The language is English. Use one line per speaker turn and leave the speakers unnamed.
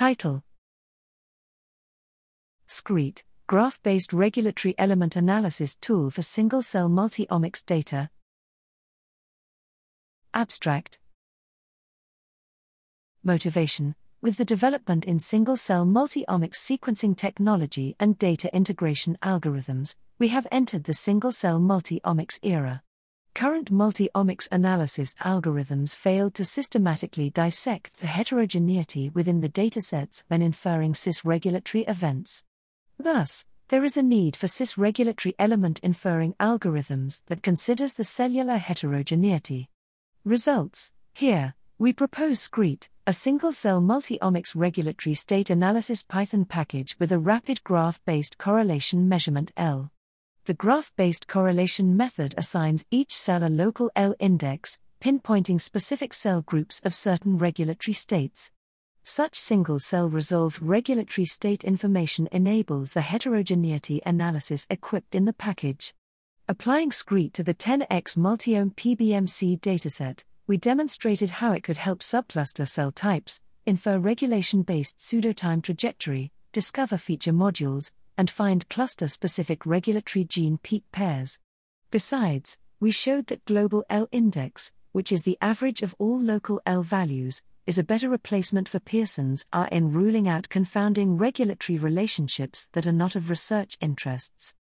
Title scGREAT, Graph based regulatory element analysis tool for single cell multi omics data. Abstract Motivation With the development in single cell multi omics sequencing technology and data integration algorithms, we have entered the single cell multi omics era. Current multi omics analysis algorithms failed to systematically dissect the heterogeneity within the datasets when inferring cis regulatory events. Thus, there is a need for cis regulatory element inferring algorithms that considers the cellular heterogeneity. Results Here, we propose scGREAT, a single cell multi omics regulatory state analysis Python package with a rapid graph based correlation measurement L. The graph based correlation method assigns each cell a local L index, pinpointing specific cell groups of certain regulatory states. Such single cell resolved regulatory state information enables the heterogeneity analysis equipped in the package. Applying scGREAT to the 10x multiome PBMC dataset, we demonstrated how it could help subcluster cell types, infer regulation based pseudotime trajectory, discover feature modules, and find cluster specific regulatory gene peak pairs. Besides, we showed that global L index, which is the average of all local L values, is a better replacement for Pearson's R in ruling out confounding regulatory relationships that are not of research interests.